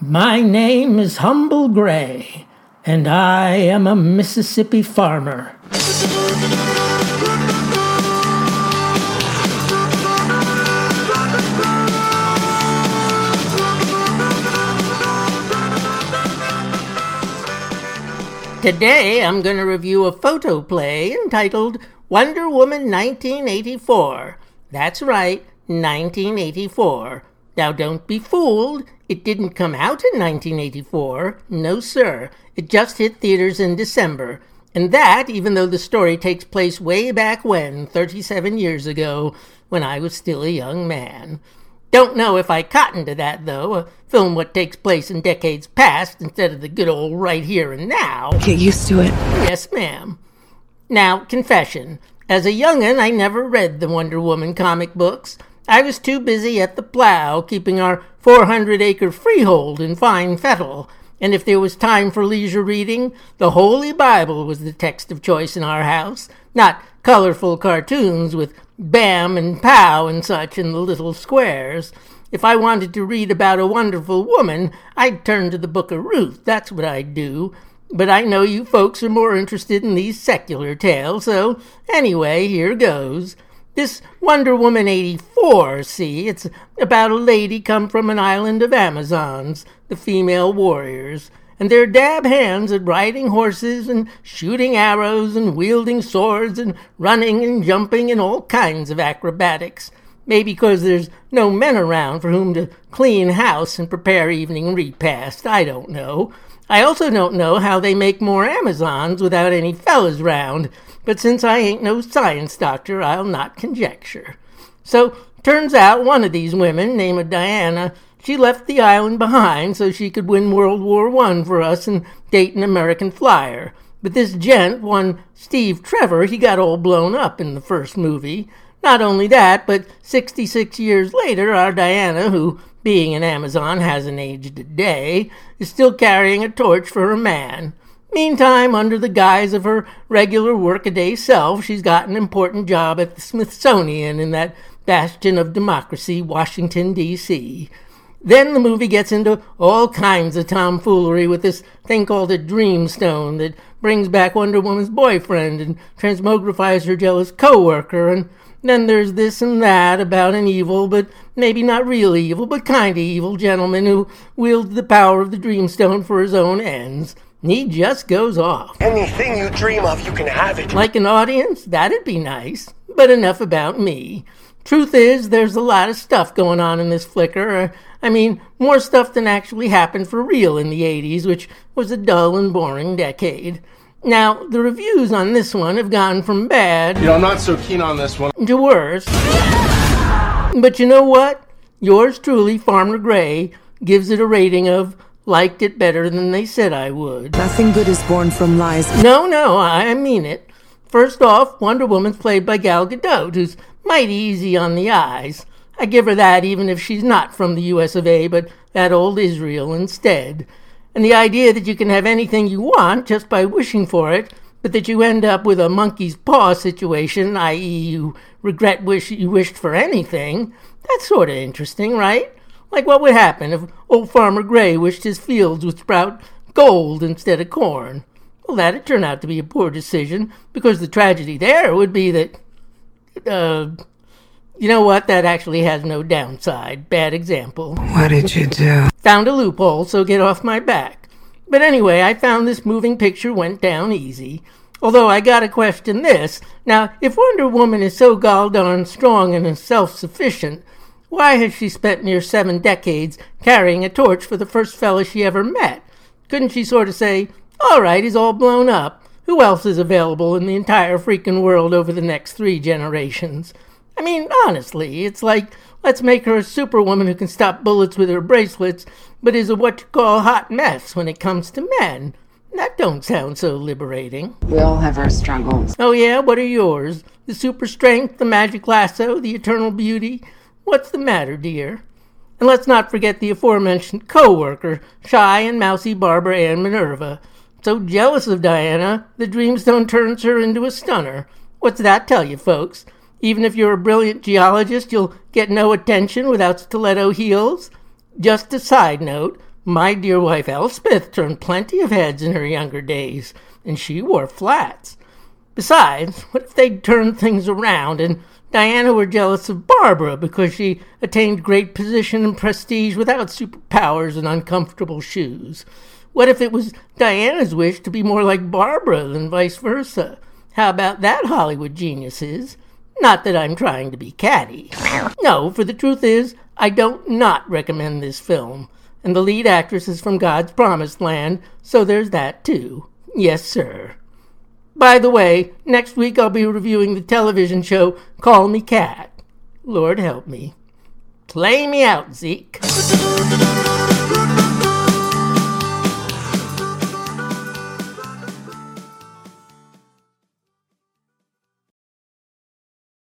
My name is Humble Gray, and I am a Mississippi farmer. Today I'm going to review a photoplay entitled Wonder Woman 1984. That's right, 1984. Now don't be fooled. It didn't come out in 1984. No, sir. It just hit theaters in December. And that, even though the story takes place way back when, 37 years ago, when I was still a young man. Don't know if I cotton to that, though. A film what takes place in decades past instead of the good old right here and now. Get used to it. Yes, ma'am. Now, confession. As a young'un, I never read the Wonder Woman comic books. I was too busy at the plow, keeping our 400 acre freehold in fine fettle. And if there was time for leisure reading, the Holy Bible was the text of choice in our house, not colorful cartoons with bam and pow and such in the little squares. If I wanted to read about a wonderful woman, I'd turn to the Book of Ruth. That's what I'd do. But I know you folks are more interested in these secular tales, so anyway, here goes. This Wonder Woman 84, see, it's about a lady come from an island of Amazons, the female warriors, and they're dab hands at riding horses and shooting arrows and wielding swords and running and jumping and all kinds of acrobatics. Maybe because there's no men around for whom to clean house and prepare evening repast, I don't know. I also don't know how they make more Amazons without any fellas round, but since I ain't no science doctor, I'll not conjecture. So, turns out one of these women, named Diana, she left the island behind so she could win World War One for us and date an American flyer. But this gent, one Steve Trevor, he got all blown up in the first movie. Not only that, but 66 years later, our Diana, who, being an Amazon, hasn't aged a day, is still carrying a torch for her man. Meantime, under the guise of her regular workaday self, she's got an important job at the Smithsonian in that bastion of democracy, Washington, D.C. Then the movie gets into all kinds of tomfoolery with this thing called a dreamstone that brings back Wonder Woman's boyfriend and transmogrifies her jealous coworker and then there's this and that about an evil, but maybe not really evil, but kind of evil gentleman who wields the power of the Dreamstone for his own ends. He just goes off. Anything you dream of, you can have it. Like an audience? That'd be nice. But enough about me. Truth is, there's a lot of stuff going on in this flicker. Uh, I mean, more stuff than actually happened for real in the 80s, which was a dull and boring decade. Now, the reviews on this one have gone from bad. You know, I'm not so keen on this one. To worse. But you know what? Yours truly, Farmer Gray, gives it a rating of liked it better than they said I would. Nothing good is born from lies. No, no, I mean it. First off, Wonder Woman's played by Gal Gadot, who's mighty easy on the eyes. I give her that even if she's not from the US of A, but that old Israel instead. And the idea that you can have anything you want just by wishing for it, but that you end up with a monkey's paw situation, i.e., you regret wish you wished for anything, that's sort of interesting, right? Like what would happen if old Farmer Gray wished his fields would sprout gold instead of corn? Well, that'd turn out to be a poor decision, because the tragedy there would be that, uh, you know what? That actually has no downside. Bad example. What did you do? Found a loophole, so get off my back. But anyway, I found this moving picture went down easy. Although I gotta question this. Now, if Wonder Woman is so gall darn strong and self sufficient, why has she spent near seven decades carrying a torch for the first fella she ever met? Couldn't she sort of say, all right, he's all blown up. Who else is available in the entire freaking world over the next three generations? I mean, honestly, it's like, let's make her a superwoman who can stop bullets with her bracelets, but is a what you call hot mess when it comes to men. That don't sound so liberating. We all have our struggles. Oh yeah, what are yours? The super strength, the magic lasso, the eternal beauty? What's the matter, dear? And let's not forget the aforementioned co-worker, shy and mousy Barbara Ann Minerva. So jealous of Diana, the Dreamstone turns her into a stunner. What's that tell you, folks? Even if you're a brilliant geologist, you'll get no attention without stiletto heels. Just a side note My dear wife Elspeth turned plenty of heads in her younger days, and she wore flats. Besides, what if they'd turned things around and Diana were jealous of Barbara because she attained great position and prestige without superpowers and uncomfortable shoes? What if it was Diana's wish to be more like Barbara than vice versa? How about that, Hollywood geniuses? Not that I'm trying to be catty. No, for the truth is, I don't not recommend this film. And the lead actress is from God's promised land, so there's that too. Yes, sir. By the way, next week I'll be reviewing the television show Call Me Kat. Lord help me. Play me out, Zeke.